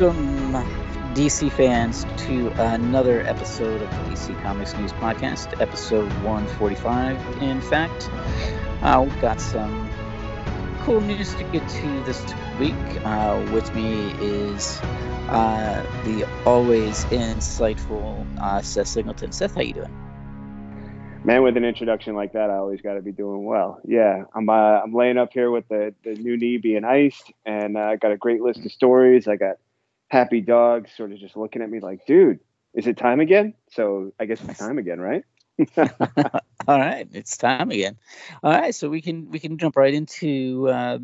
welcome DC fans to another episode of the DC Comics News Podcast, episode 145. In fact, uh, we've got some cool news to get to this week. Uh, with me is uh, the always insightful uh, Seth Singleton. Seth, how you doing? Man, with an introduction like that, I always got to be doing well. Yeah, I'm uh, I'm laying up here with the, the new knee being iced, and I uh, got a great list of stories. I got happy dogs sort of just looking at me like, dude, is it time again? So I guess it's time again, right? All right, it's time again. All right, so we can we can jump right into uh,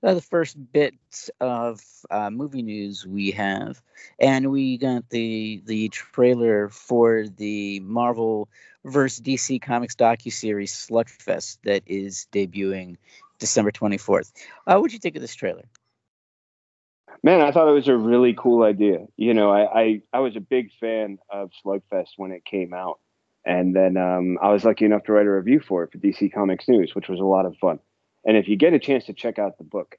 the first bit of uh, movie news we have, and we got the the trailer for the Marvel versus DC Comics docu series Slugfest that is debuting December twenty fourth. Uh, what do you think of this trailer? Man, I thought it was a really cool idea. You know, I, I, I was a big fan of Slugfest when it came out. And then um, I was lucky enough to write a review for it for DC Comics News, which was a lot of fun. And if you get a chance to check out the book,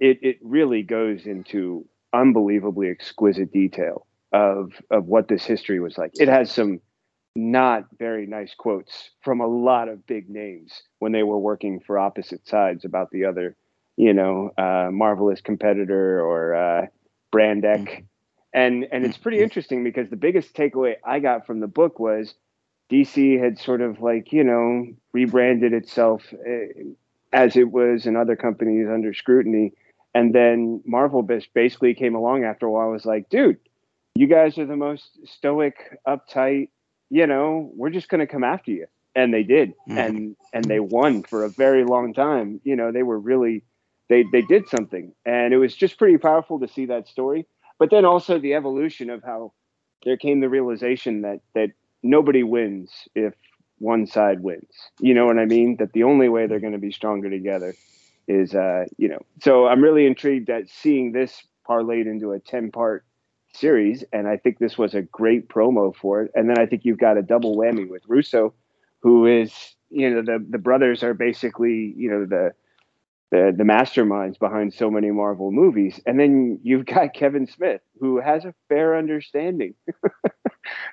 it, it really goes into unbelievably exquisite detail of of what this history was like. It has some not very nice quotes from a lot of big names when they were working for opposite sides about the other you know, uh, marvelous competitor or uh, Brand Ecch. Mm-hmm. And and it's pretty mm-hmm. interesting because the biggest takeaway I got from the book was DC had sort of like you know rebranded itself uh, as it was in other companies under scrutiny, and then Marvel basically came along after a while. and Was like, dude, you guys are the most stoic, uptight. You know, we're just going to come after you, and they did, mm. and and they won for a very long time. You know, they were really they they did something, and it was just pretty powerful to see that story. But then also the evolution of how there came the realization that that nobody wins if one side wins. You know what I mean? That the only way they're going to be stronger together is, uh, you know. So I'm really intrigued at seeing this parlayed into a ten part series, and I think this was a great promo for it. And then I think you've got a double whammy with Russo, who is, you know, the the brothers are basically, you know, the the the masterminds behind so many Marvel movies. And then you've got Kevin Smith, who has a fair understanding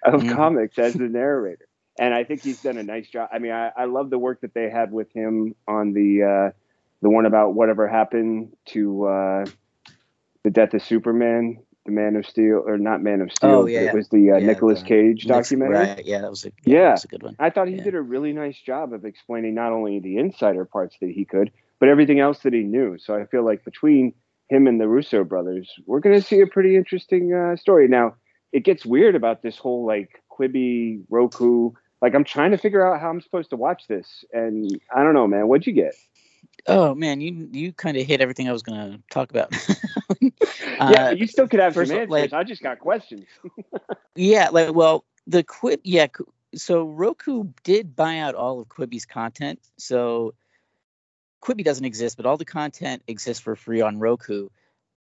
of mm. comics as the narrator. And I think he's done a nice job. I mean, I, I love the work that they had with him on the uh, the one about whatever happened to uh, the death of Superman, the Man of Steel, or not Man of Steel. Oh, yeah, it was the uh, yeah, Nicolas Cage documentary. Right, yeah, that was a yeah, yeah. Was a good one. I thought he yeah. did a really nice job of explaining not only the insider parts that he could, but everything else that he knew. So I feel like between him and the Russo brothers, we're going to see a pretty interesting uh, story. Now, it gets weird about this whole like Quibi, Roku. Like, I'm trying to figure out how I'm supposed to watch this, and I don't know, man. What'd you get? Oh man, you you kind of hit everything I was going to talk about. yeah, uh, you still could have some answers. Like, I just got questions. yeah, like well, the Quib, yeah. So Roku did buy out all of Quibi's content, so Quibi doesn't exist, but all the content exists for free on Roku.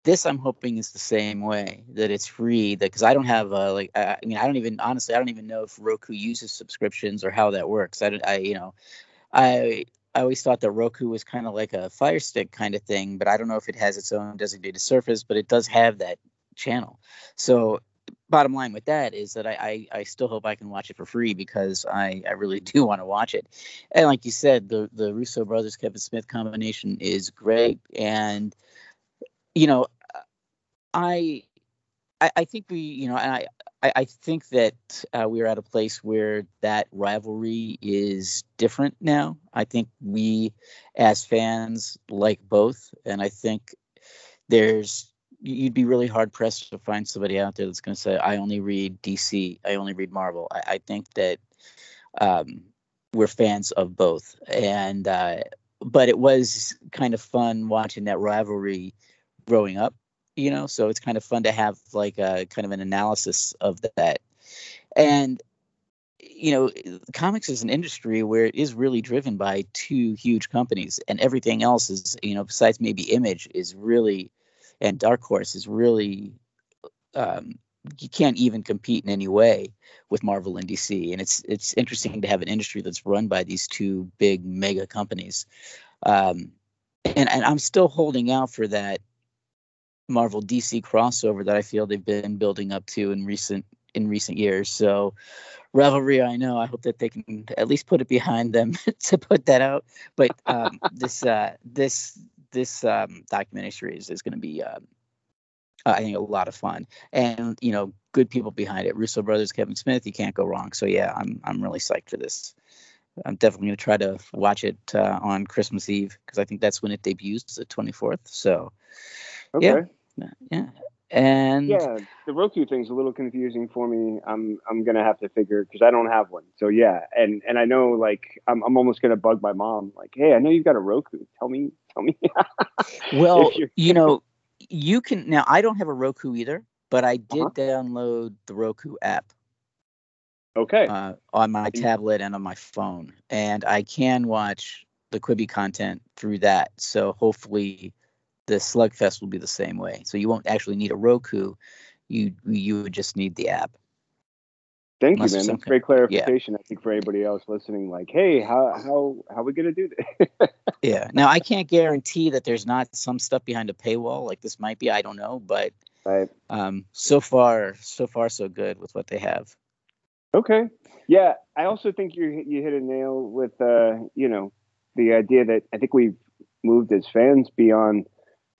This I'm hoping is the same way that it's free. That because I don't have a like I, I mean I don't even honestly I don't even know if Roku uses subscriptions or how that works. I, don't I you know I I always thought that Roku was kind of like a Fire Stick kind of thing, but I don't know if it has its own designated surface, but it does have that channel. So bottom line with that is that I, I, I still hope I can watch it for free because I, I really do want to watch it. And like you said, the the Russo brothers Kevin Smith combination is great, and you know, I I, I think we you know I I, I think that uh, we're at a place where that rivalry is different now. I think we as fans like both, and I think there's you'd be really hard pressed to find somebody out there that's going to say, "I only read DC. I only read Marvel." I, I think that um, we're fans of both, and uh, but it was kind of fun watching that rivalry growing up. You know, so it's kind of fun to have like a kind of an analysis of that, and you know, comics is an industry where it is really driven by two huge companies, and everything else is, you know, besides maybe Image, is really and Dark Horse is really um, you can't even compete in any way with Marvel and DC. And it's it's interesting to have an industry that's run by these two big mega companies. Um, and and I'm still holding out for that Marvel DC crossover that I feel they've been building up to in recent in recent years. So Revelry, I know. I hope that they can at least put it behind them to put that out. But um, this uh, this this um, documentary series is going to be, uh, I think, a lot of fun, and you know, good people behind it. Russo brothers, Kevin Smith. You can't go wrong. So yeah, I'm I'm really psyched for this. I'm definitely going to try to watch it uh, on Christmas Eve because I think that's when it debuts, the 24th. So, okay. yeah, yeah. And yeah, the Roku thing's a little confusing for me. I'm I'm gonna have to figure because I don't have one. So yeah, and and I know like I'm I'm almost gonna bug my mom like, hey, I know you've got a Roku. Tell me, tell me. well, you know, you can now. I don't have a Roku either, but I did uh-huh. download the Roku app. Okay. Uh, on my tablet and on my phone, and I can watch the Quibi content through that. So hopefully the Slugfest will be the same way. So you won't actually need a Roku. You you would just need the app. Thank Unless you, man. That's great clarification. Yeah. I think for anybody else listening, like, hey, how how how are we gonna do this? yeah. Now I can't guarantee that there's not some stuff behind a paywall like this might be. I don't know, but right. um, so far, so far, so good with what they have. Okay. Yeah, I also think you you hit a nail with uh, you know, the idea that I think we've moved as fans beyond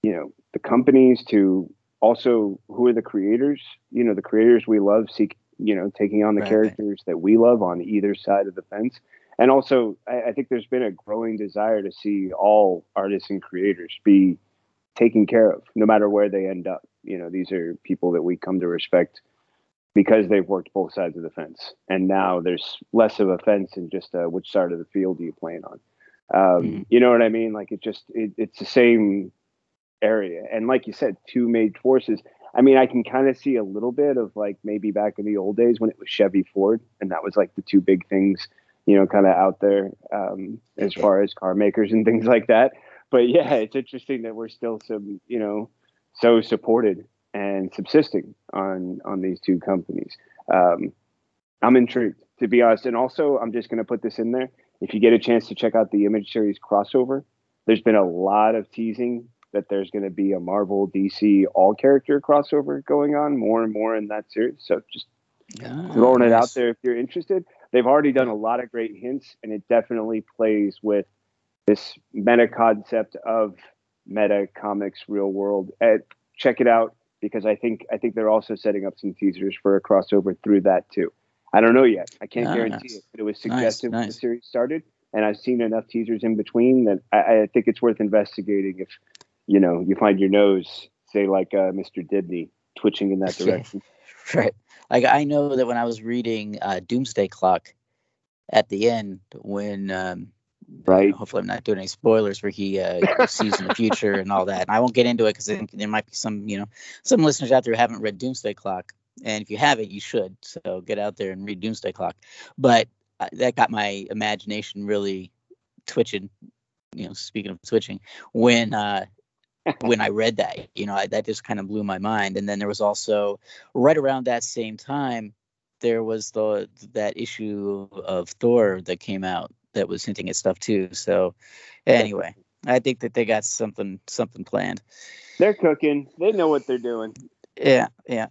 you know the companies to also who are the creators. You know the creators we love seek you know taking on the right. characters that we love on either side of the fence. And also I, I, think there's been a growing desire to see all artists and creators be taken care of no matter where they end up. You know these are people that we come to respect because they've worked both sides of the fence. And now there's less of a fence and just uh, which side of the field are you playing on? Um, mm-hmm. you know what i mean? Like it just it, it's the same area. And like you said, two major forces. I mean, I can kind of see a little bit of like maybe back in the old days when it was Chevy Ford, and that was like the two big things, you know, kind of out there um, as far as car makers and things like that. But yeah, it's interesting that we're still some, you know, so supported and subsisting on on these two companies. Um, I'm intrigued to be honest, and also I'm just going to put this in there. If you get a chance to check out the Image series crossover, there's been a lot of teasing that there's going to be a Marvel DC all character crossover going on more and more in that series. So just ah, throwing nice. it out there if you're interested. They've already done a lot of great hints, and it definitely plays with this meta concept of meta comics real world. Uh, check it out because I think I think they're also setting up some teasers for a crossover through that too. I don't know yet. I can't ah, guarantee it, but it was suggested nice, when the series started, and I've seen enough teasers in between that I, I think it's worth investigating if you know, you find your nose, say like uh, Mr. Dibny, twitching in that direction. right. Like I know that when I was reading uh, Doomsday Clock at the end, when um, right, hopefully I'm not doing any spoilers where he uh, sees in the future and all that. And I won't get into it because there might be some, you know, some listeners out there who haven't read Doomsday Clock, and if you haven't, you should. So get out there and read Doomsday Clock. But uh, that got my imagination really twitching. You know, speaking of twitching, when uh, when I read that. You know, I, that just kind of blew my mind. And then there was also right around that same time, there was the that issue of Thor that came out that was hinting at stuff too. So anyway, I think that they got something something planned. They're cooking. They know what they're doing. Yeah, yeah.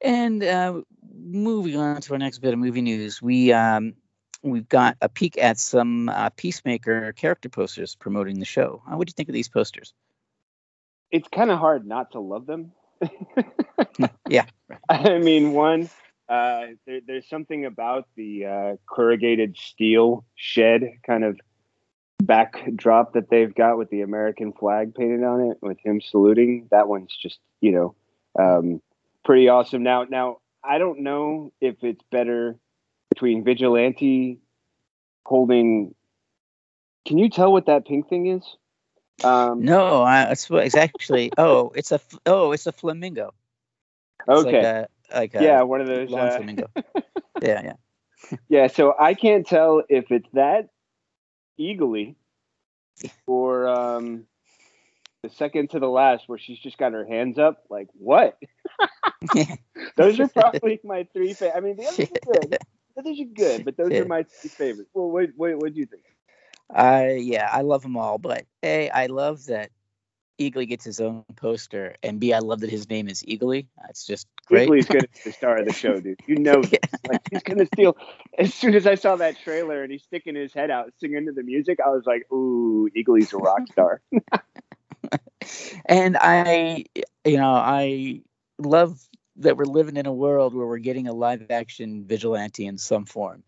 And uh, moving on to our next bit of movie news, we um, we've got a peek at some uh, Peacemaker character posters promoting the show. Uh, what do you think of these posters? It's kind of hard not to love them. yeah. I mean, one, uh, there, there's something about the uh, corrugated steel shed kind of backdrop that they've got with the American flag painted on it with him saluting. That one's just, you know, um, pretty awesome. Now, now I don't know if it's better between Vigilante holding. Can you tell what that pink thing is? Um, no, I, it's, it's actually oh, it's a oh, it's a flamingo. It's okay. Like a, like a yeah, one of those uh, flamingo. yeah, yeah. yeah, so I can't tell if it's that Eagly or um, the second to the last where she's just got her hands up. Like what? those are probably my three favorite. I mean, the others are good. The others are good, but those yeah. are my three favorites. Well, what what what do you think? I yeah, I love them all, but hey, I love that Eagly gets his own poster, and B, I love that his name is Eagly. It's just great. Eagly's gonna be the star of the show, dude. You know, this. like he's gonna steal. As soon as I saw that trailer and he's sticking his head out, singing to the music, I was like, "Ooh, Eagly's a rock star." and I, you know, I love that we're living in a world where we're getting a live action vigilante in some form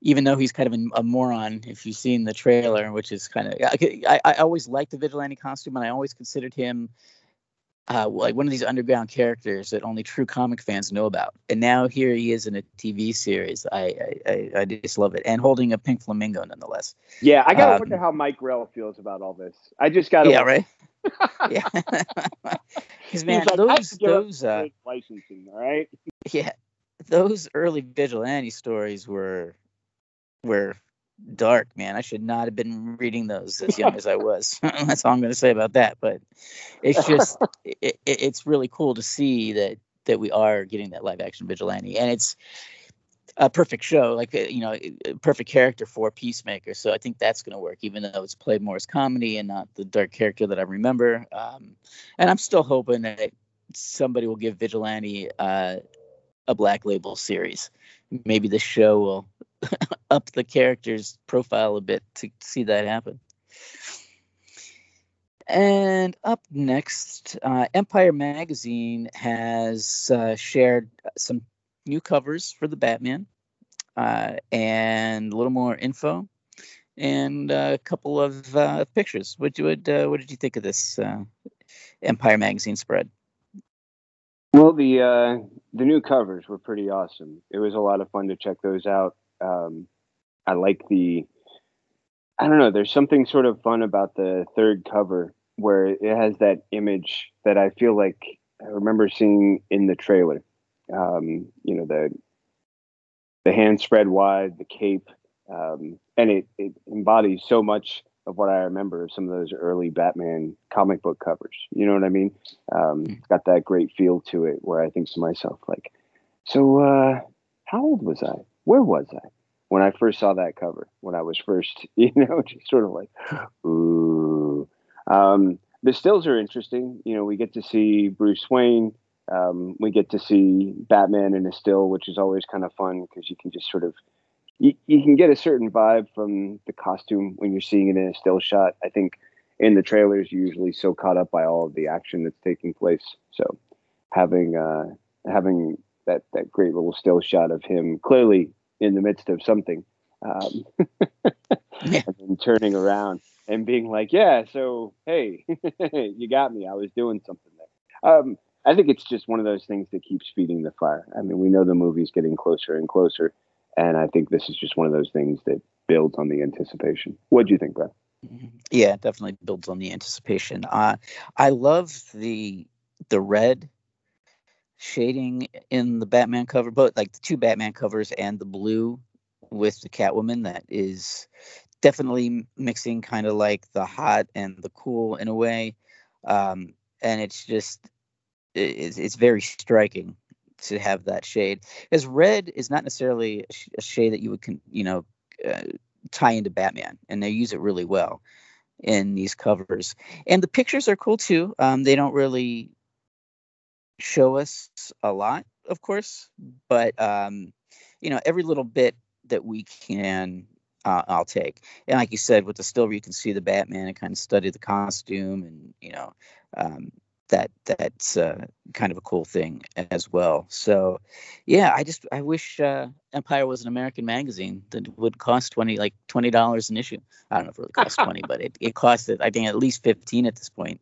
even though he's kind of a, a moron if you've seen the trailer which is kind of I, I always liked the vigilante costume and i always considered him uh, like one of these underground characters that only true comic fans know about. And now here he is in a tv series. I i, I just love it. And holding a pink flamingo nonetheless. Yeah i gotta um, wonder how mike grell feels about all this. I just gotta yeah right yeah because man like, those those uh, licensing all right yeah those early vigilante stories were were dark, man. I should not have been reading those as young as I was. That's all I'm going to say about that. But it's just, it, it, it's really cool to see that that we are getting that live action vigilante, and it's a perfect show, like uh, you know, perfect character for Peacemaker. So I think that's going to work, even though it's played more as comedy and not the dark character that I remember. Um, and I'm still hoping that somebody will give Vigilante uh, a Black Label series. Maybe the show will up the character's profile a bit to see that happen. And up next, uh, Empire Magazine has uh, shared some new covers for the Batman uh, and a little more info and a couple of uh, pictures. What, uh, what did you think of this uh, Empire Magazine spread? Well, the the new covers were pretty awesome. It was a lot of fun to check those out um, I like the I don't know. There's something sort of fun about the third cover where it has that image that I feel like I remember seeing in the trailer. Um, you know, the the hand spread wide, the cape, um, and it, it embodies so much of what I remember of some of those early Batman comic book covers. You know what I mean? Um, mm. it's got that great feel to it where I think to myself, like, so uh, how old was I? where was I when I first saw that cover? When I was first, you know, just sort of like, ooh. Um, the stills are interesting. You know, we get to see Bruce Wayne. Um, we get to see Batman in a still, which is always kind of fun because you can just sort of you, you can get a certain vibe from the costume when you're seeing it in a still shot. I think in the trailers you're usually so caught up by all of the action that's taking place. So having uh, having that that great little still shot of him clearly in the midst of something, um, yeah. and then turning around and being like, "Yeah, so hey, you got me. I was doing something there." Um, I think it's just one of those things that keeps feeding the fire. I mean, we know the movie's getting closer and closer, and I think this is just one of those things that builds on the anticipation. What do you think, Brad? Mm-hmm. Yeah, definitely builds on the anticipation. Uh, I love the the red shading in the Batman cover, both like the two Batman covers and the blue with the Catwoman that is definitely mixing kind of like the hot and the cool in a way. Um, and it's just it's, it's very striking to have that shade. As red is not necessarily a shade that you would con, you know uh, tie into Batman, and they use it really well in these covers. And the pictures are cool too. Um, they don't really show us a lot, of course, but um, you know, every little bit that we can, uh, I'll take. And like you said, with the still, you can see the Batman and kind of study the costume, and you know, um, that that's uh, kind of a cool thing as well. So, yeah, I just I wish uh, Empire was an American magazine that would cost twenty like twenty dollars an issue. I don't know if it really costs twenty, but it it costed I think at least fifteen at this point.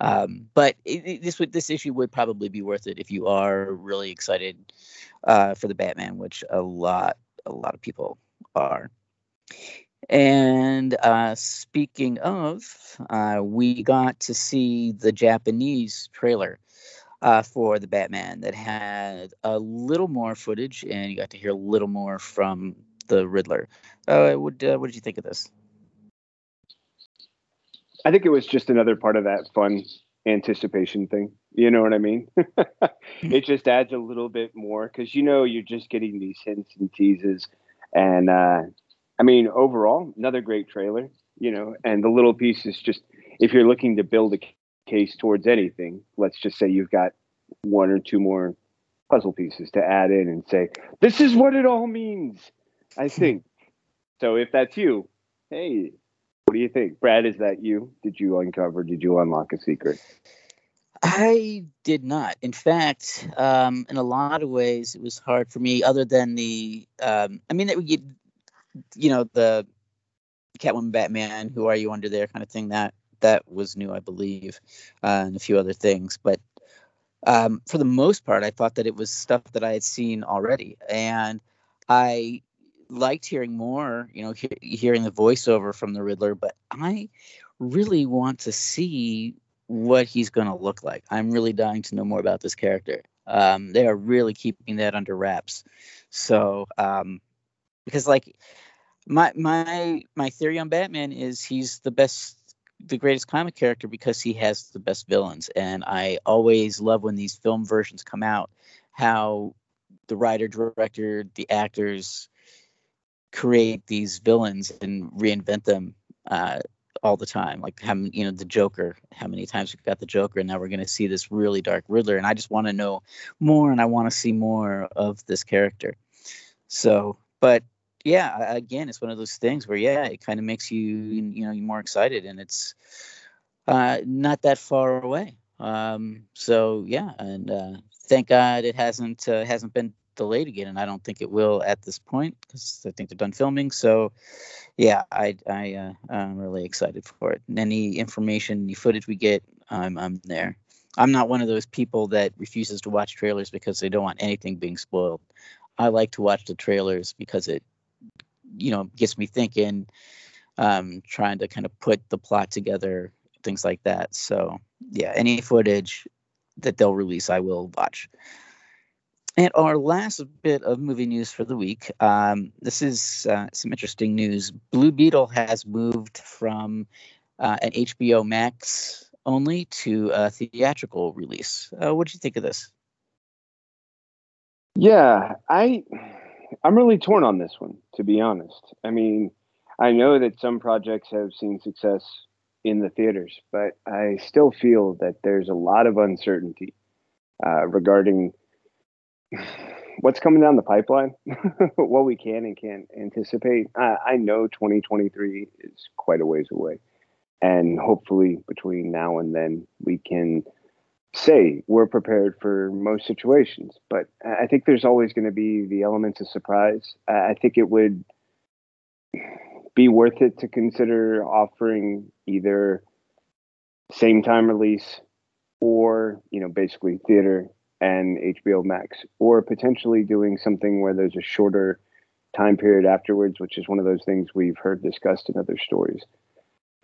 Um, but it, it, this would this issue would probably be worth it if you are really excited uh, for the Batman, which a lot a lot of people are. And uh, speaking of, uh, we got to see the Japanese trailer uh, for the Batman that had a little more footage, and you got to hear a little more from the Riddler. Uh, what, uh, what did you think of this? I think it was just another part of that fun anticipation thing. You know what I mean? it just adds a little bit more because you know you're just getting these hints and teases. And uh, I mean, overall, another great trailer. You know, and the little piece is just if you're looking to build a case towards anything. Let's just say you've got one or two more puzzle pieces to add in and say, this is what it all means. I think. so if that's you, hey, what do you think? Brad, is that you? Did you uncover, did you unlock a secret? I did not. In fact, um, in a lot of ways, it was hard for me. Other than the, um, I mean, that you, know, the Catwoman, Batman, Who Are You Under There kind of thing. That that was new, I believe, uh, and a few other things. But um, for the most part, I thought that it was stuff that I had seen already, and I liked hearing more. You know, he- hearing the voiceover from the Riddler, but I really want to see what he's going to look like. I'm really dying to know more about this character. Um, they are really keeping that under wraps. So, um, because like my my my theory on Batman is he's the best, the greatest comic character because he has the best villains, and I always love when these film versions come out, how the writer, director, the actors create these villains and reinvent them uh, all the time. Like how you know the Joker, how many times we've got the Joker, and now we're going to see this really dark Riddler, and I just want to know more, and I want to see more of this character. So, but yeah, again, it's one of those things where yeah, it kind of makes you you know you more excited, and it's uh, not that far away. Um, so yeah, and uh, thank God it hasn't uh, hasn't been delayed again, and I don't think it will at this point because I think they're done filming. So, yeah, I I uh, I'm really excited for it. And any information, any footage we get, I'm I'm there. I'm not one of those people that refuses to watch trailers because they don't want anything being spoiled. I like to watch the trailers because it, you know, gets me thinking, um, trying to kind of put the plot together, things like that. So yeah, any footage that they'll release, I will watch. And our last bit of movie news for the week. Um, this is uh, some interesting news. Blue Beetle has moved from uh, an HBO Max only to a theatrical release. Uh, what did you think of this? Yeah, I I'm really torn on this one, to be honest. I mean, I know that some projects have seen success in the theaters, but I still feel that there's a lot of uncertainty uh, regarding what's coming down the pipeline, what we can and can't anticipate. I, I know 2023 is quite a ways away. And hopefully, between now and then, we can say we're prepared for most situations. But I think there's always going to be the elements of surprise. I think it would be worth it to consider offering either same time release or, you know, basically theater and HBO Max, or potentially doing something where there's a shorter time period afterwards, which is one of those things we've heard discussed in other stories.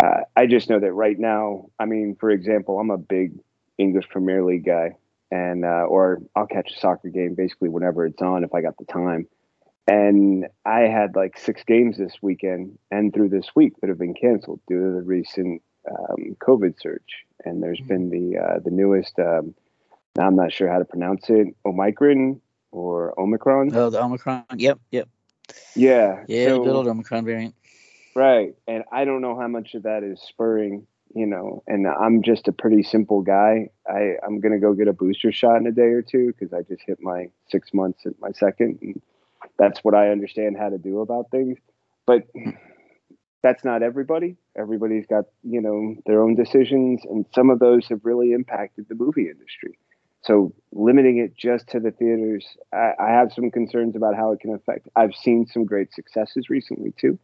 Uh, I just know that right now, I mean, for example, I'm a big English Premier League guy, and uh, or I'll catch a soccer game basically whenever it's on if I got the time. And I had like six games this weekend and through this week that have been canceled due to the recent um, COVID surge. And there's mm-hmm. been the uh, the newest um, now I'm not sure how to pronounce it. Omicron or Omicron. Oh, the Omicron. Yep, yep. Yeah. Yeah, so, the old Omicron variant. Right, and I don't know how much of that is spurring. You know, and I'm just a pretty simple guy. I I'm gonna go get a booster shot in a day or two because I just hit my six months at my second, and that's what I understand how to do about things. But that's not everybody. Everybody's got you know their own decisions, and some of those have really impacted the movie industry. So limiting it just to the theaters, I, I, have some concerns about how it can affect. I've seen some great successes recently too.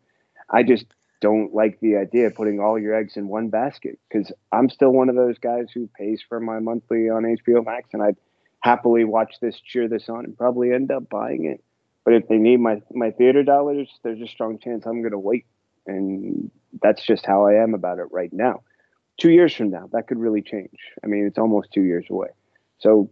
I just don't like the idea of putting all your eggs in one basket because I'm still one of those guys who pays for my monthly on HBO Max, and I'd happily watch this, cheer this on, and probably end up buying it. But if they need my my theater dollars, there's a strong chance I'm going to wait, and that's just how I am about it right now. Two years from now, that could really change. I mean, it's almost two years away. So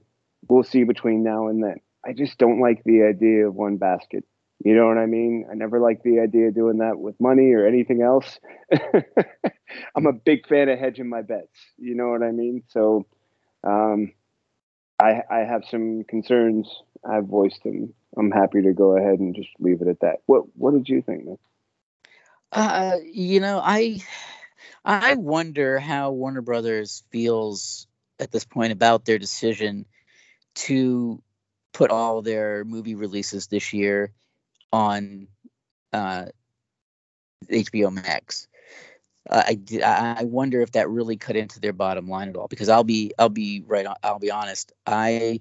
we'll see between now and then. I just don't like the idea of one basket. You know what I mean? I never like the idea of doing that with money or anything else. I'm a big fan of hedging my bets. You know what I mean? So um, I, I have some concerns. I've voiced them. I'm happy to go ahead and just leave it at that. What What did you think, man? Uh, you know, I I wonder how Warner Brothers feels at this point about their decision to put all their movie releases this year on uh, HBO Max. Uh, I I wonder if that really cut into their bottom line at all. Because I'll be I'll be right I'll be honest. I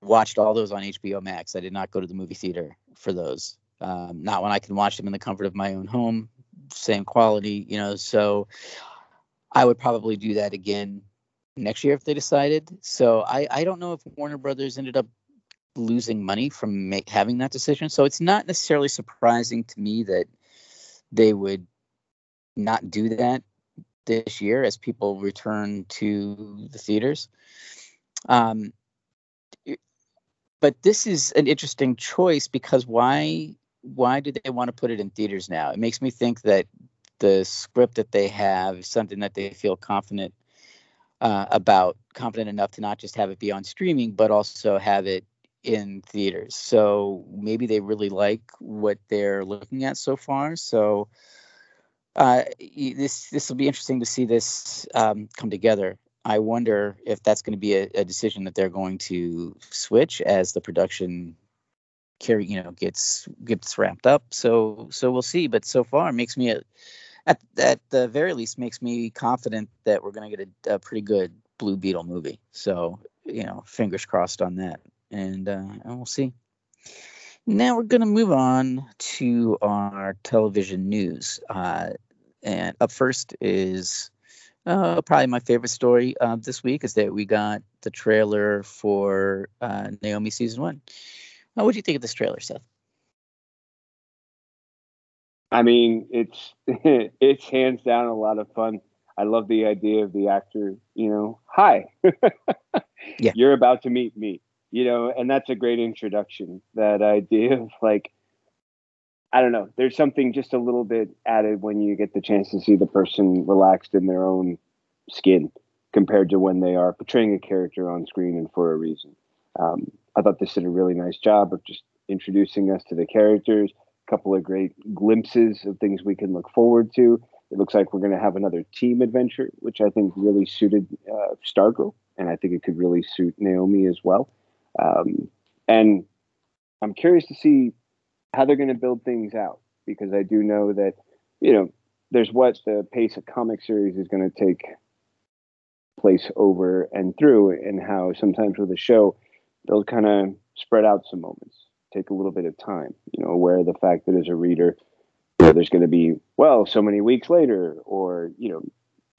watched all those on HBO Max. I did not go to the movie theater for those. Um, not when I can watch them in the comfort of my own home, same quality, you know. So I would probably do that again next year if they decided. So I I don't know if Warner Brothers ended up losing money from make, having that decision. So it's not necessarily surprising to me that they would not do that this year as people return to the theaters. Um, but this is an interesting choice because why why do they want to put it in theaters now? It makes me think that the script that they have is something that they feel confident uh, about, confident enough to not just have it be on streaming, but also have it in theaters. So maybe they really like what they're looking at so far. So uh, this this will be interesting to see this um, come together. I wonder if that's going to be a, a, decision that they're going to switch as the production carry you know gets gets ramped up. So so we'll see. But so far, it makes me a, at at the very least makes me confident that we're going to get a, a pretty good Blue Beetle movie. So you know, fingers crossed on that and, uh, and we'll see. Now we're going to move on to our television news. Uh, and up first is uh, probably my favorite story uh, this week is that we got the trailer for uh, Naomi season one. Uh, what do you think of this trailer, Seth? I mean, it's it's hands down a lot of fun. I love the idea of the actor, you know, hi, yeah. you're about to meet me you know, and that's a great introduction. That idea of like, I don't know, there's something just a little bit added when you get the chance to see the person relaxed in their own skin compared to when they are portraying a character on screen and for a reason. Um, I thought this did a really nice job of just introducing us to the characters, a couple of great glimpses of things we can look forward to. It looks like we're going to have another team adventure, which I think really suited uh, Stargirl, and I think it could really suit Naomi as well. Um, and I'm curious to see how they're going to build things out because I do know that, you know, there's what the pace of comic series is going to take place over and through, and how sometimes with a show, they'll kind of spread out some moments, take a little bit of time, you know, aware of the fact that as a reader, you know, there's going to be, well, so many weeks later, or, you know,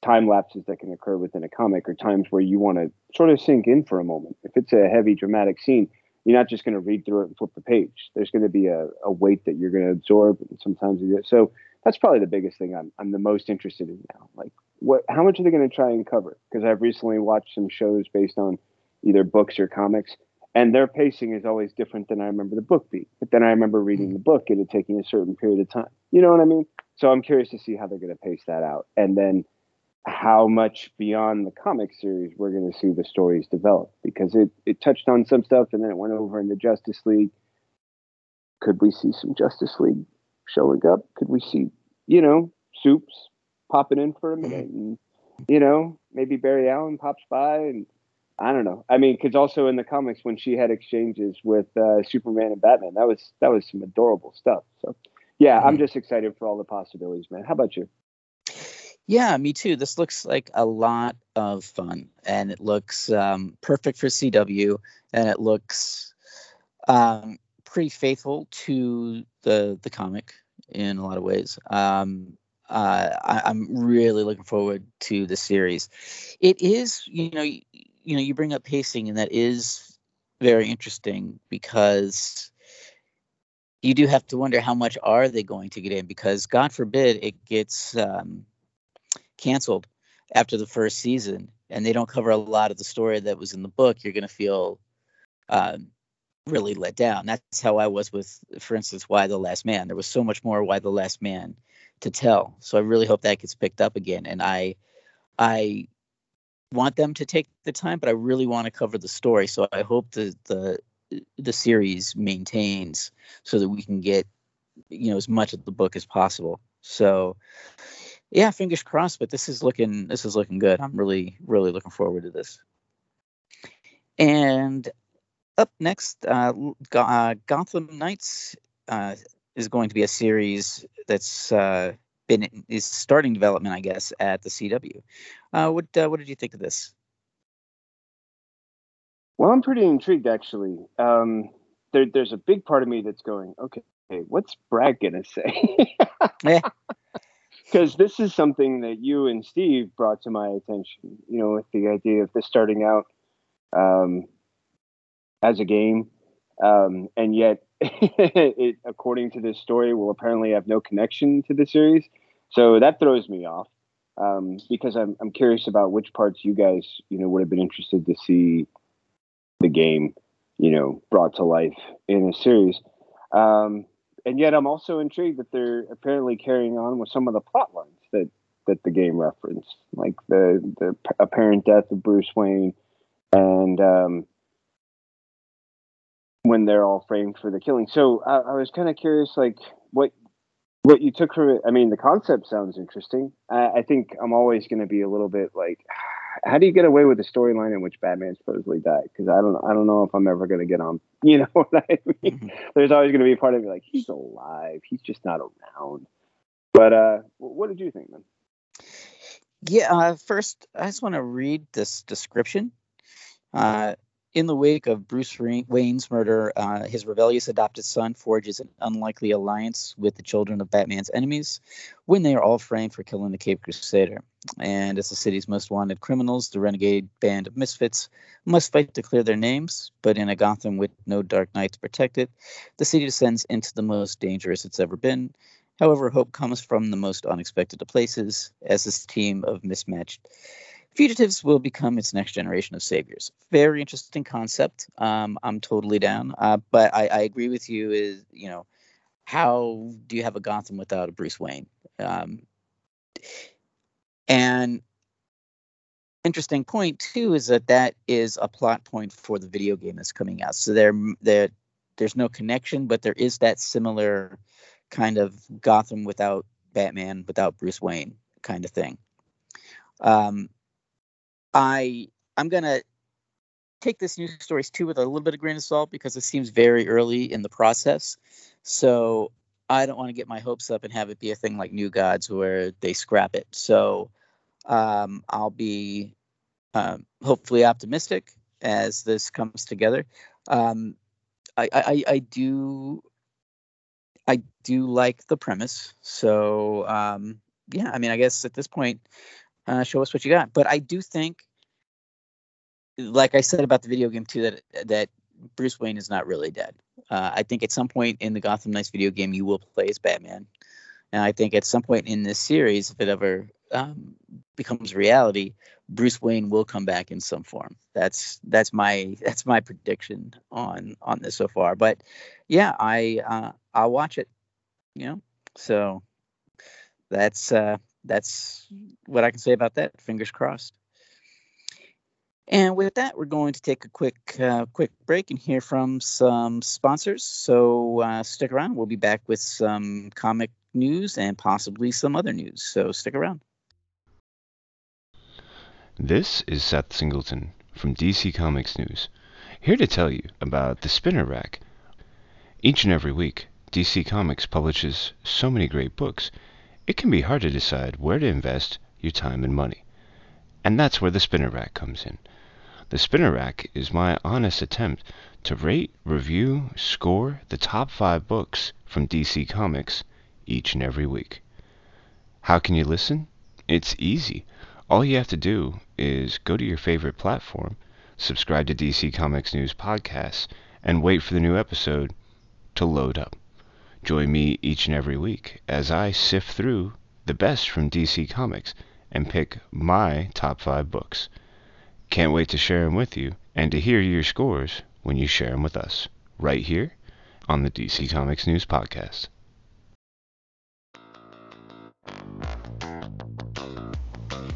time lapses that can occur within a comic or times where you want to sort of sink in for a moment. If it's a heavy dramatic scene, you're not just going to read through it and flip the page. There's going to be a, a weight that you're going to absorb. And sometimes you so that's probably the biggest thing I'm I'm the most interested in now. Like what how much are they going to try and cover? Because I've recently watched some shows based on either books or comics and their pacing is always different than I remember the book being. But then I remember reading the book and it taking a certain period of time. You know what I mean? So I'm curious to see how they're going to pace that out. And then how much beyond the comic series we're going to see the stories develop because it, it touched on some stuff and then it went over into Justice League. Could we see some Justice League showing up? Could we see, you know, Soups popping in for a minute and, you know, maybe Barry Allen pops by and I don't know. I mean, because also in the comics when she had exchanges with uh, Superman and Batman, that was that was some adorable stuff. So, yeah, I'm mm-hmm. just excited for all the possibilities, man. How about you? Yeah, me too. This looks like a lot of fun, and it looks um, perfect for CW, and it looks um, pretty faithful to the the comic in a lot of ways. Um, uh, I, am really looking forward to the series. It is, you know, you, you know, you bring up pacing, and that is very interesting because you do have to wonder how much are they going to get in because God forbid it gets um, canceled after the first season and they don't cover a lot of the story that was in the book, you're going to feel um, really let down. That's how I was with, for instance, Y the Last Man. There was so much more Y the Last Man to tell. So I really hope that gets picked up again. And I, I want them to take the time, but I really want to cover the story. So I hope the the the series maintains so that we can get you know as much of the book as possible. So Yeah, fingers crossed. But this is looking this is looking good. I'm really really looking forward to this. And up next, uh, uh, Gotham Knights uh, is going to be a series that's uh, been is starting development, I guess, at the CW. Uh, what uh, what did you think of this? Well, I'm pretty intrigued actually. Um, there, there's a big part of me that's going, okay, what's Brad gonna say? yeah. Because this is something that you and Steve brought to my attention. You know, with the idea of this starting out um, as a game, um, and yet it, according to this story, will apparently have no connection to the series. So that throws me off um, because I'm I'm curious about which parts you guys you know would have been interested to see the game you know brought to life in a series. Um, and yet I'm also intrigued that they're apparently carrying on with some of the plot lines that that the game referenced, like the the apparent death of Bruce Wayne and um, when they're all framed for the killing. So I, I was kind of curious, like what what you took from it. I mean, the concept sounds interesting. I, I think I'm always going to be a little bit like, how do you get away with a storyline in which Batman supposedly died? Because I don't I don't know if I'm ever going to get on. You know what I mean? Mm-hmm. There's always going to be a part of me like he's alive. He's just not around. But uh, what did you think, man? Yeah, uh, first I just want to read this description. Uh, in the wake of Bruce Wayne's murder, uh, his rebellious adopted son forges an unlikely alliance with the children of Batman's enemies when they are all framed for killing the Cape Crusader. And as the city's most wanted criminals, the renegade band of misfits must fight to clear their names. But in a Gotham with no Dark Knight to protect it, the city descends into the most dangerous it's ever been. However, hope comes from the most unexpected of places as this team of mismatched fugitives will become its next generation of saviors. Very interesting concept. Um, I'm totally down. Uh, but I, I, agree with you. Is you know, how do you have a Gotham without a Bruce Wayne? Um, and interesting point too is that that is a plot point for the video game that's coming out. So there, there, there's no connection, but there is that similar kind of Gotham without Batman, without Bruce Wayne kind of thing. Um, I I'm gonna take this news stories too with a little bit of grain of salt because it seems very early in the process. So I don't want to get my hopes up and have it be a thing like New Gods where they scrap it. So um, I'll be um, hopefully optimistic as this comes together. Um, I, I, I do I do like the premise. So um, yeah, I mean, I guess at this point, uh, show us what you got. But I do think, like I said about the video game too, that that Bruce Wayne is not really dead. Uh, I think at some point in the Gotham Knights video game, you will play as Batman, and I think at some point in this series, if it ever um, becomes reality, Bruce Wayne will come back in some form. That's that's my that's my prediction on on this so far. But yeah, I uh, I'll watch it. You know, so that's uh, that's what I can say about that. Fingers crossed. And with that, we're going to take a quick uh, quick break and hear from some sponsors. So uh, stick around. We'll be back with some comic news and possibly some other news. So stick around. This is Seth Singleton from DC Comics News, here to tell you about the Spinner Rack. Each and every week, DC Comics publishes so many great books it can be hard to decide where to invest your time and money. And that's where the spinner rack comes in. The spinner rack is my honest attempt to rate, review, score the top five books from DC Comics each and every week. How can you listen? It's easy. All you have to do is go to your favorite platform, subscribe to DC Comics News Podcasts, and wait for the new episode to load up. Join me each and every week as I sift through the best from DC Comics and pick my top five books. Can't wait to share them with you and to hear your scores when you share them with us, right here on the DC Comics News Podcast.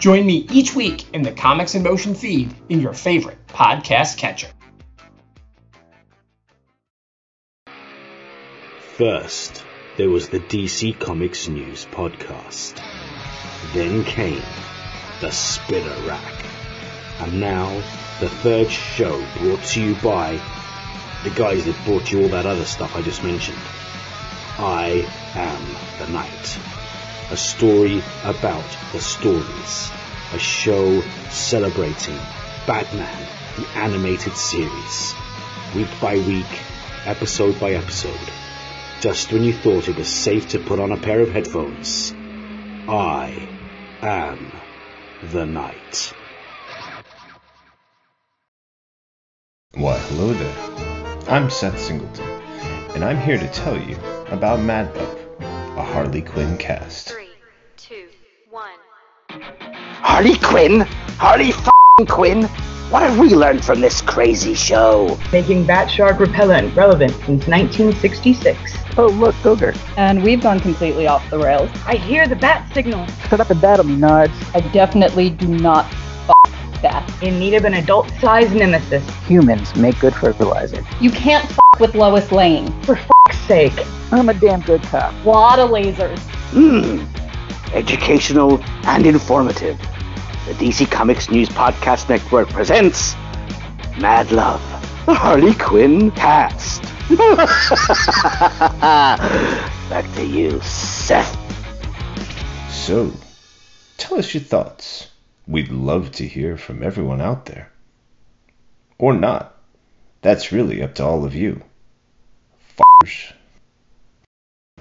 Join me each week in the Comics in Motion feed in your favorite podcast catcher. First, there was the DC Comics News podcast. Then came the Spinner Rack. And now, the third show brought to you by the guys that brought you all that other stuff I just mentioned. I am the Night a story about the stories, a show celebrating Batman, the animated series, week by week, episode by episode. Just when you thought it was safe to put on a pair of headphones, I am the Night. Why, hello there. I'm Seth Singleton, and I'm here to tell you about Mad a Harley Quinn cast. Three, two, one. Harley Quinn? Harley f***ing Quinn? What have we learned from this crazy show? making bat shark repellent relevant since 1966. Oh, look, Ogre. and we've gone completely off the rails. I hear the bat signal. Shut up and battle me, Nards. I definitely do not f that. In need of an adult-sized nemesis. Humans make good fertilizer. You can't f with Lois Lane. For f***'s sake. I'm a damn good cop. A Lot of lasers. Hmm. Educational and informative. The DC Comics News Podcast Network presents Mad Love, the Harley Quinn cast. Back to you, Seth. So, tell us your thoughts. We'd love to hear from everyone out there. Or not. That's really up to all of you. F***ers.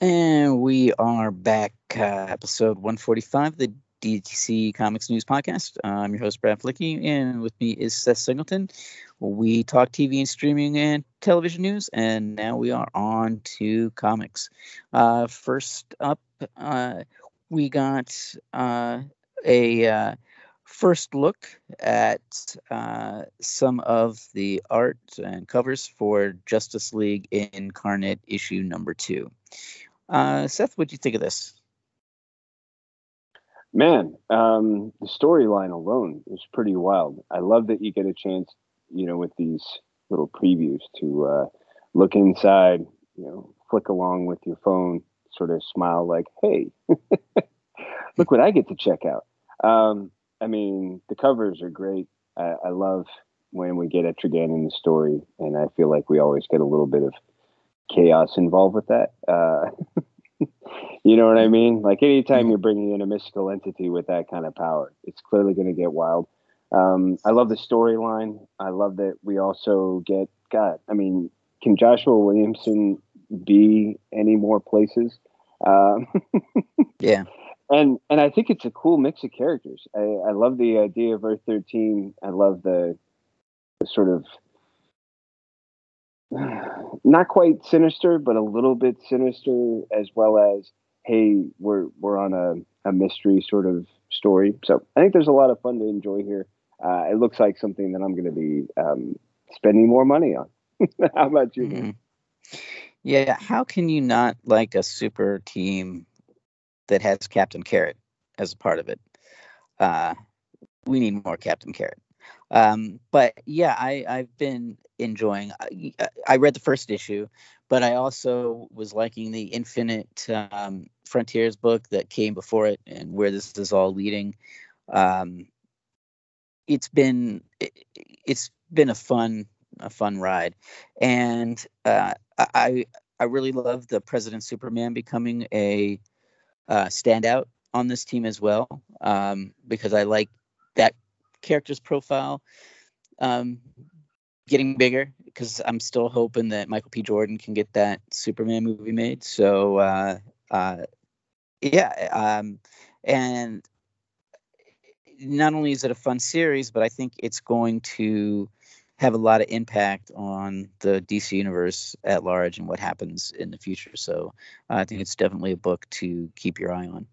And we are back, uh, episode 145 of the DC Comics News Podcast. I'm your host, Brad Flicky, and with me is Seth Singleton. We talk TV and streaming and television news, and now we are on to comics. Uh, first up, uh, we got uh, a uh, first look at uh, some of the art and covers for Justice League Incarnate issue number two. Uh, Seth, what do you think of this? Man, um, the storyline alone is pretty wild. I love that you get a chance, you know, with these little previews to uh, look inside, you know, flick along with your phone, sort of smile like, "Hey, look what I get to check out." Um, I mean, the covers are great. I, I love when we get Etrigan in the story, and I feel like we always get a little bit of chaos involved with that. Uh, you know what I mean? Like anytime you're bringing in a mystical entity with that kind of power, it's clearly going to get wild. Um, I love the storyline. I love that we also get God. I mean, can Joshua Williamson be any more places? Um, Yeah. and and I think it's a cool mix of characters. I, I love the idea of Earth thirteen. I love the, the sort of not quite sinister, but a little bit sinister, as well as hey, we're we're on a, a mystery sort of story. So I think there's a lot of fun to enjoy here. Uh, it looks like something that I'm going to be um, spending more money on. How about you? man? Mhm. Yeah, how can you not like a super team that has Captain Carrot as a part of it? Uh, we need more Captain Carrot. Um, but yeah, I, I've been enjoying. I, I read the first issue, but I also was liking the Infinite um, Frontiers book that came before it, and where this is all leading. Um, it's been it, it's been a fun a fun ride, and uh, I I really love the President Superman becoming a uh, standout on this team as well um, because I like that character's profile um, getting bigger because I'm still hoping that Michael B. Jordan can get that Superman movie made. So uh, uh, yeah, um, and not only is it a fun series, but I think it's going to have a lot of impact on the DC universe at large and what happens in the future. So uh, I think it's definitely a book to keep your eye on.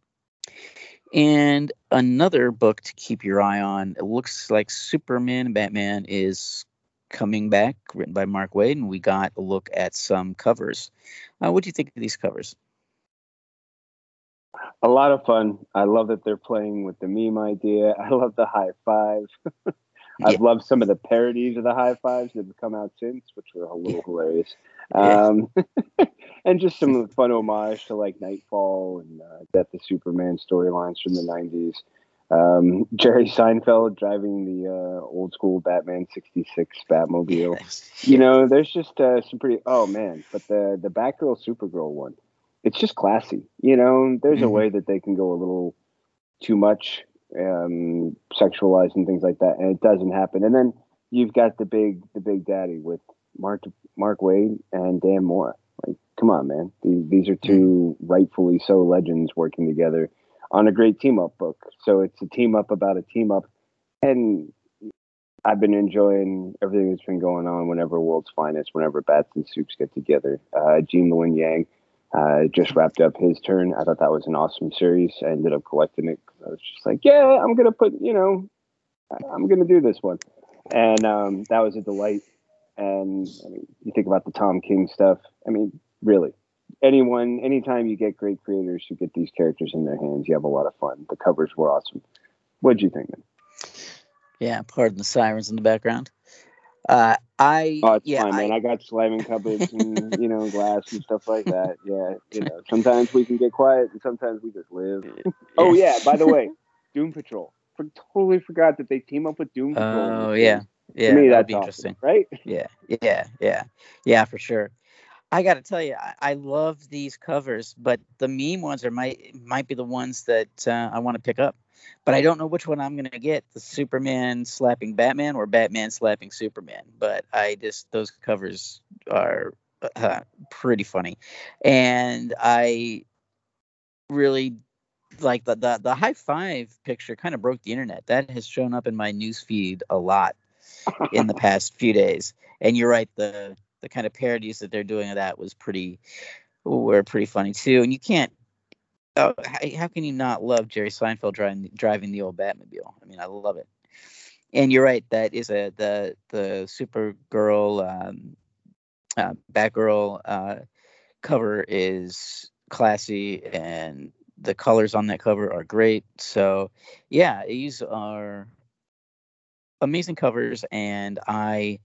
And another book to keep your eye on. It looks like Superman and Batman is coming back, written by Mark Waid, and we got a look at some covers. Uh, what do you think of these covers? A lot of fun. I love that they're playing with the meme idea. I love the high five. I've yeah. loved some of the parodies of the high fives that have come out since, which were a little yeah. hilarious. Um, and just some fun homage to like Knightfall and uh, Death of Superman storylines from the 90s. Um, Jerry Seinfeld driving the uh, old school Batman 66 Batmobile. You know, there's just uh, some pretty, oh man, but the, the Batgirl Supergirl one, it's just classy. You know, there's mm-hmm. a way that they can go a little too much um, sexualized and things like that, and it doesn't happen. And then you've got the big the big daddy with Mark Mark Waid and Dan Mora. Like, come on, man. These, these are two rightfully so legends working together on a great team up book. So it's a team up about a team up, and I've been enjoying everything that's been going on. Whenever World's Finest, whenever Bats and Soups get together, uh, Gene Luen Yang uh, just wrapped up his turn. I thought that was an awesome series. I ended up collecting it. I was just like, yeah, I'm gonna put, you know, I'm gonna do this one, and um, that was a delight. And I mean, you think about the Tom King stuff. I mean, really, anyone, anytime you get great creators who get these characters in their hands, you have a lot of fun. The covers were awesome. What'd you think, man? Yeah, pardon the sirens in the background. Uh, I oh, it's yeah, fine, man. I, I got slamming cupboards and you know glass and stuff like that. Yeah, you know, sometimes we can get quiet and sometimes we just live. oh yeah, by the way, Doom Patrol. For, totally forgot that they team up with Doom Patrol. Oh yeah, yeah. To me, that'd be awesome, interesting, right? Yeah, yeah, yeah, yeah, for sure. I got to tell you, I, I, love these covers, but the meme ones are might might be the ones that uh, I want to pick up but I don't know which one I'm going to get the Superman slapping Batman or Batman slapping Superman. But I just, those covers are uh, pretty funny. And I really like the, the, the high five picture kind of broke the internet. That has shown up in my news feed a lot in the past few days. And you're right, the, the kind of parodies that they're doing of that was pretty, were pretty funny too. And you can't oh, how, can you not love Jerry Seinfeld driving driving the old Batmobile? I mean, I love it. And you're right. That is a the the Supergirl, um, uh, Batgirl uh, cover is classy, and the colors on that cover are great. So, yeah, these are amazing covers, and I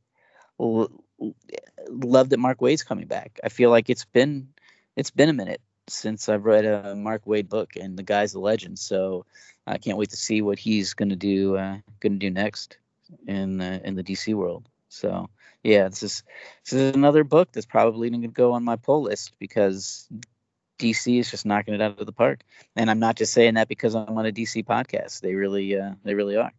love that Mark Waid's coming back. I feel like it's been it's been a minute since I've read a Mark Waid book, and the guy's a legend. So I can't wait to see what he's going to do. Uh, going to do next in uh, in the DC world. So yeah, this is this is another book that's probably going to go on my pull list because DC is just knocking it out of the park. And I'm not just saying that because I'm on a DC podcast. They really uh, they really are.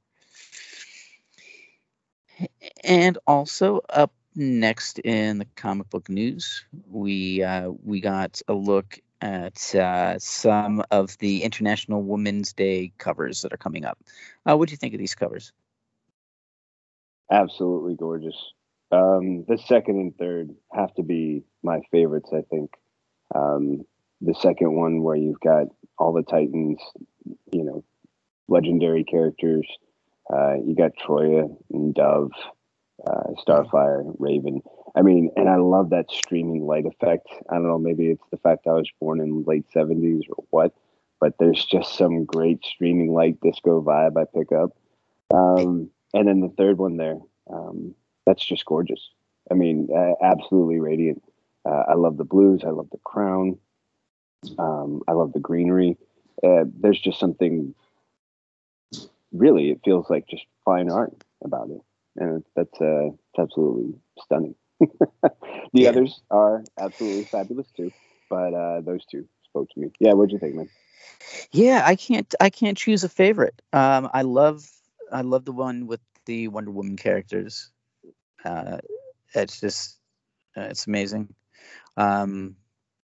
And also up next in the comic book news, we uh, we got a look at uh, some of the International Women's Day covers that are coming up. Uh, what do you think of these covers? Absolutely gorgeous. Um, the second and third have to be my favorites, I think. Um, the second one, where you've got all the Titans, you know, legendary characters. Uh, you got Troia and Dove, uh, Starfire, Raven. I mean, and I love that streaming light effect. I don't know, maybe it's the fact I was born in late 70s or what, but there's just some great streaming light disco vibe I pick up. Um, and then the third one there, um, that's just gorgeous. I mean, uh, absolutely radiant. Uh, I love the blues. I love the crown. Um, I love the greenery. Uh, there's just something really, it feels like just fine art about it and that's uh, it's absolutely stunning. the others are absolutely fabulous too, but uh, those two spoke to me. Yeah, what'd you think, man? Yeah, I can't I can't choose a favorite. Um, I love I love the one with the Wonder Woman characters. Uh, it's just uh, it's amazing. Um,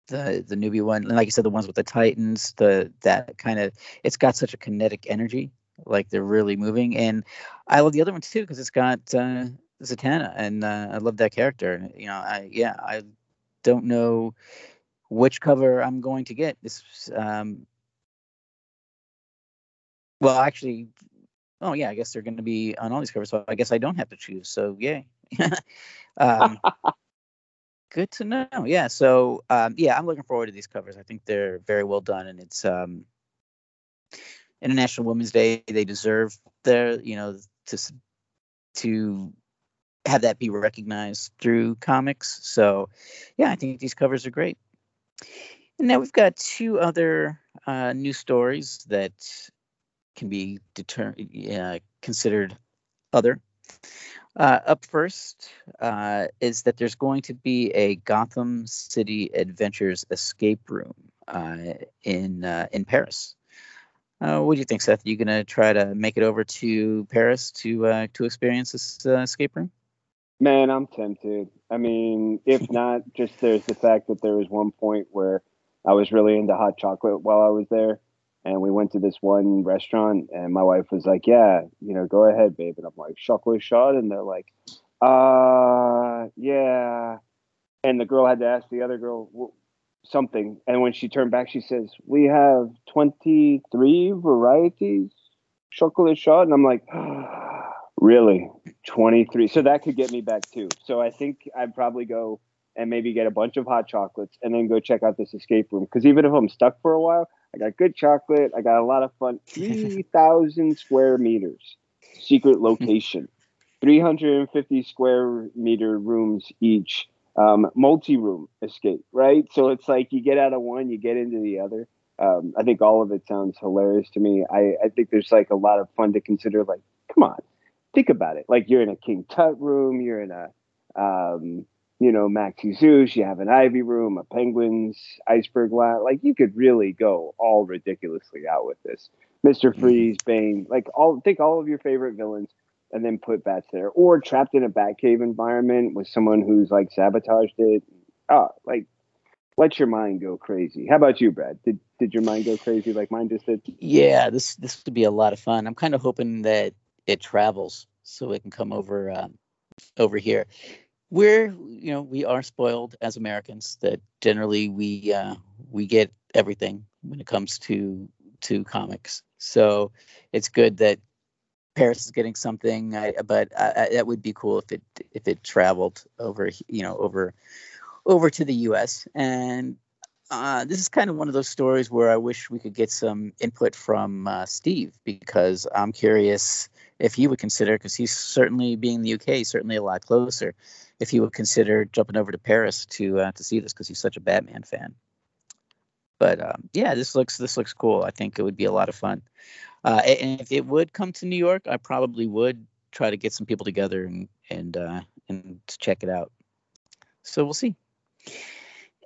the the newbie one, and like you said, the ones with the Titans, the that kind of it's got such a kinetic energy, like they're really moving. And I love the other one too because it's got uh, Zatanna, and uh, I love that character. You know, I yeah, I don't know which cover I'm going to get. This um, well, actually, oh yeah, I guess they're going to be on all these covers, so I guess I don't have to choose. So yay. um, good to know. Yeah. So um, yeah, I'm looking forward to these covers. I think they're very well done, and it's um, International Women's Day. They deserve their, you know, to to have that be recognized through comics. So yeah, I think these covers are great. And now we've got two other uh, new stories that can be deter- uh, considered other. Uh, up first uh, is that there's going to be a Gotham City Adventures escape room uh, in uh, in Paris. Uh, what do you think, Seth? Are you gonna try to make it over to Paris to to experience this escape room? Man, I'm tempted. I mean, if not, just there's the fact that there was one point where I was really into hot chocolate while I was there and we went to this one restaurant and my wife was like yeah you know go ahead babe and i'm like chocolate shot and they're like uh yeah and the girl had to ask the other girl something. And when she turned back she says we have 23 varieties chocolate shot. And i'm like really? 23 so that could get me back too. So i think i'd probably go and maybe get a bunch of hot chocolates and then go check out this escape room. Because even if i'm stuck for a while I got good chocolate. I got a lot of fun. 3,000 square meters, secret location, 350 square meter rooms each, um, multi room escape, right? So it's like you get out of one, you get into the other. Um, I think all of it sounds hilarious to me. I, I think there's like a lot of fun to consider. Like, come on, think about it. Like you're in a King Tut room, you're in a um, you know, Maxie Zeus, you have an Ivy room, a Penguins, Iceberg Lab. Like you could really go all ridiculously out with this. Mister mm-hmm. Freeze, Bane, like all think all of your favorite villains and then put bats there. Or trapped in a Batcave environment with someone who's like sabotaged it. Oh, like let your mind go crazy. How about you, Brad? Did did your mind go crazy like mine just did? Yeah, this this would be a lot of fun. I'm kind of hoping that it travels so it can come over um, over here we're you know we are spoiled as Americans that generally we uh, we get everything when it comes to to comics. So it's good that Paris is getting something, I, but I, that would be cool if it if it traveled over you know over over to the U.S. And uh, this is kind of one of those stories where I wish we could get some input from uh, Steve because I'm curious if he would consider because he's certainly being in the UK certainly a lot closer if he would consider jumping over to Paris to uh, to see this because he's such a Batman fan. But um, yeah, this looks this looks cool. I think it would be a lot of fun. Uh, and if it would come to New York, I probably would try to get some people together and and uh, and check it out. So we'll see.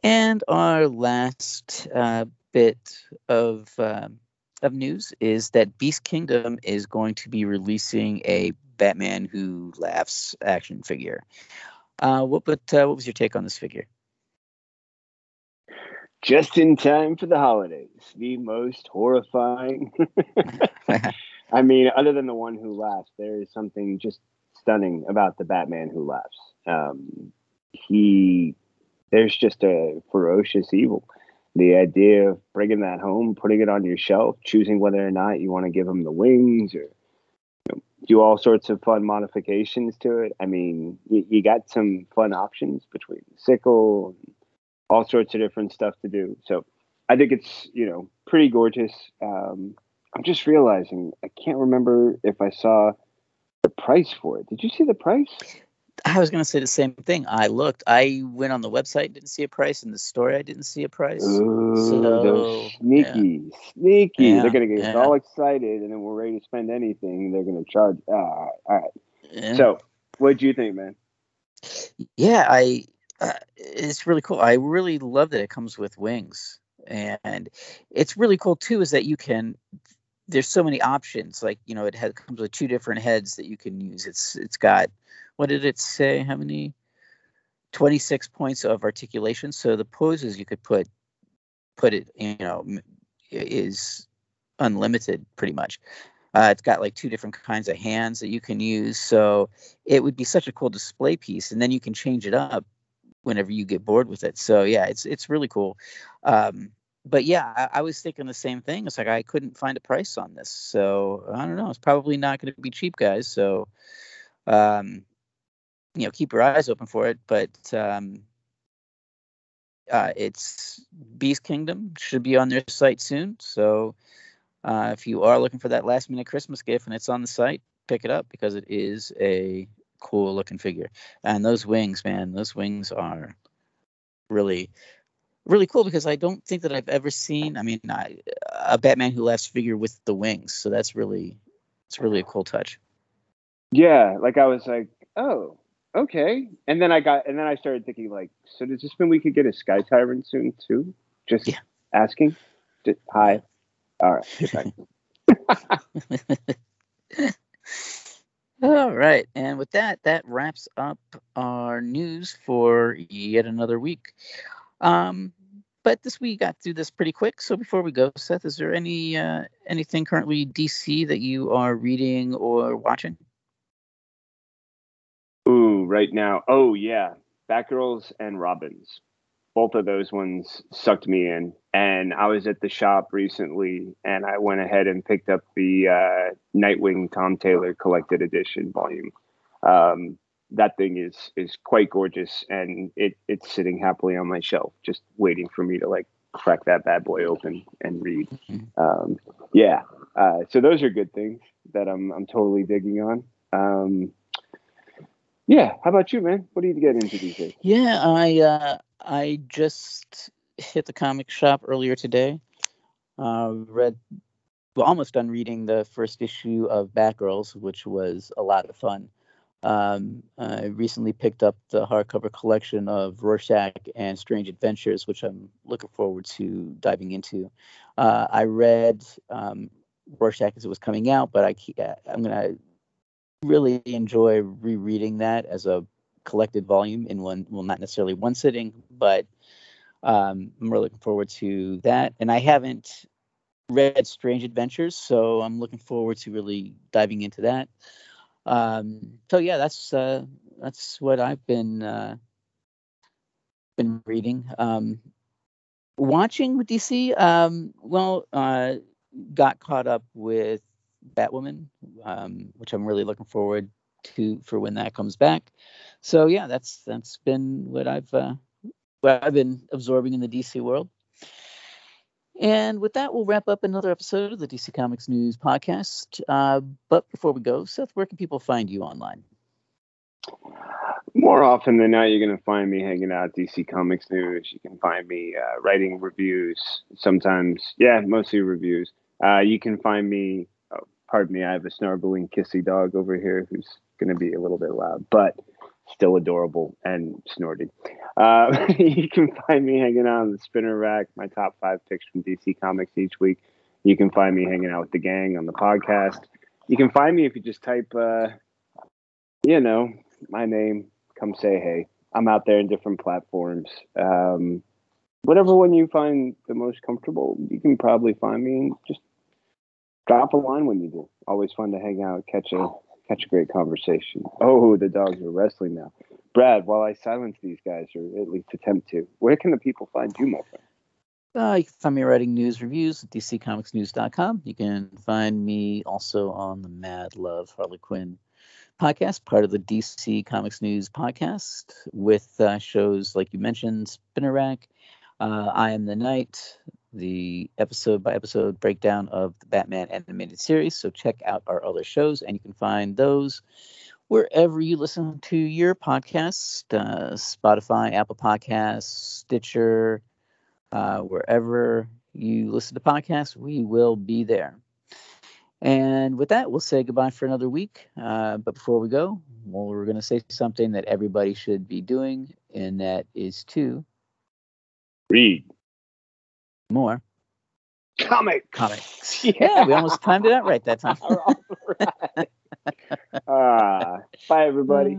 And our last uh, bit of uh, of news is that Beast Kingdom is going to be releasing a Batman Who Laughs action figure. Uh, what but uh, what was your take on this figure? Just in time for the holidays, the most horrifying. I mean, other than the one who laughs, there is something just stunning about the Batman who laughs. Um, he, there's just a ferocious evil. The idea of bringing that home, putting it on your shelf, choosing whether or not you want to give him the wings or do all sorts of fun modifications to it. I mean, you, you got some fun options between sickle, all sorts of different stuff to do. So I think it's you know pretty gorgeous. Um, I'm just realizing I can't remember if I saw the price for it. Did you see the price? I was going to say the same thing. I looked. I went on the website, didn't see a price. In the store, I didn't see a price. Ooh, so, sneaky, yeah. sneaky. Yeah, They're going to get yeah. all excited, and then we're ready to spend anything. They're going to charge. Uh, all right. So, what do you think, man? Yeah, I. Uh, it's really cool. I really love that it comes with wings, and it's really cool too. Is that you can. There's so many options. Like you know, it has, comes with two different heads that you can use. It's it's got. What did it say? How many? 26 points of articulation. So the poses you could put put it, you know, is unlimited pretty much. Uh, it's got like two different kinds of hands that you can use. So it would be such a cool display piece, and then you can change it up whenever you get bored with it. So yeah, it's it's really cool. Um, but yeah, I, I was thinking the same thing. It's like I couldn't find a price on this, so I don't know. It's probably not going to be cheap, guys. So um, you know, keep your eyes open for it. But um, uh, it's Beast Kingdom should be on their site soon. So uh, if you are looking for that last minute Christmas gift and it's on the site, pick it up because it is a cool looking figure. And those wings, man, those wings are really, really cool because I don't think that I've ever seen. I mean, I, a Batman Who Laughs figure with the wings. So that's really, it's really a cool touch. Yeah, like I was like, oh, okay. And then I got, and then I started thinking, like, so does this mean we could get a Sky Tyrant soon too? Just Yeah. asking. Just, hi. All right. All right. And with that, that wraps up our news for yet another week. Um, but this week got through this pretty quick. So before we go, Seth, is there any uh, anything currently DC that you are reading or watching? Ooh, right now. Oh yeah, Batgirls and Robins. Both of those ones sucked me in, and I was at the shop recently, and I went ahead and picked up the uh, Nightwing Tom Taylor collected edition volume. Um, that thing is is quite gorgeous, and it it's sitting happily on my shelf, just waiting for me to like crack that bad boy open and read. Um, yeah, uh, so those are good things that I'm I'm totally digging on. Um, yeah. How about you, man? What are you getting into these days? Yeah, I uh, I just hit the comic shop earlier today. Uh, read, well, almost done reading the first issue of Batgirls, which was a lot of fun. Um, I recently picked up the hardcover collection of Rorschach and Strange Adventures, which I'm looking forward to diving into. Uh, I read um, Rorschach as it was coming out, but I I'm gonna really enjoy rereading that as a collected volume in one well not necessarily one sitting but um, i'm really looking forward to that. And i haven't read strange adventures so i'm looking forward to really diving into that. Um, so yeah that's uh, that's what i've been uh, been reading. Um, watching with dc um, well uh, got caught up with batwoman um, which i'm really looking forward to for when that comes back so yeah that's that's been what i've uh, what i've been absorbing in the dc world and with that we'll wrap up another episode of the dc comics news podcast uh, but before we go seth where can people find you online More often than not, you're going to find me hanging out DC Comics News. You can find me uh, writing reviews. Sometimes, yeah, mostly reviews. Uh, you can find me. Pardon me, I have a snarling kissy dog over here who's going to be a little bit loud, but still adorable and snorting. Uh, you can find me hanging out on the spinner rack. My top five picks from DC Comics each week. You can find me hanging out with the gang on the podcast. You can find me if you just type, uh, you know, my name. Come say hey. I'm out there in different platforms. Um, whatever one you find the most comfortable, you can probably find me and just drop a line when you do. Always fun to hang out, catch a catch a great conversation. Oh, the dogs are wrestling now. Brad, while I silence these guys, or at least attempt to, where can the people find you, my friend? Uh, you can find me writing news reviews at dccomicsnews.com. You can find me also on the Mad Love Harley Quinn podcast, part of the DC Comics News podcast, with uh, shows like you mentioned, Spinner Rack, uh, I Am the Night, the episode by episode breakdown of the Batman animated series. So check out our other shows, and you can find those wherever you listen to your podcast uh, Spotify, Apple Podcasts, Stitcher, uh, wherever you listen to podcasts, we will be there. And with that, we'll say goodbye for another week. Uh, but before we go, well, we're going to say something that everybody should be doing, and that is to Read more comic. comics. Yeah, we almost timed it out right that time. Ah, bye everybody.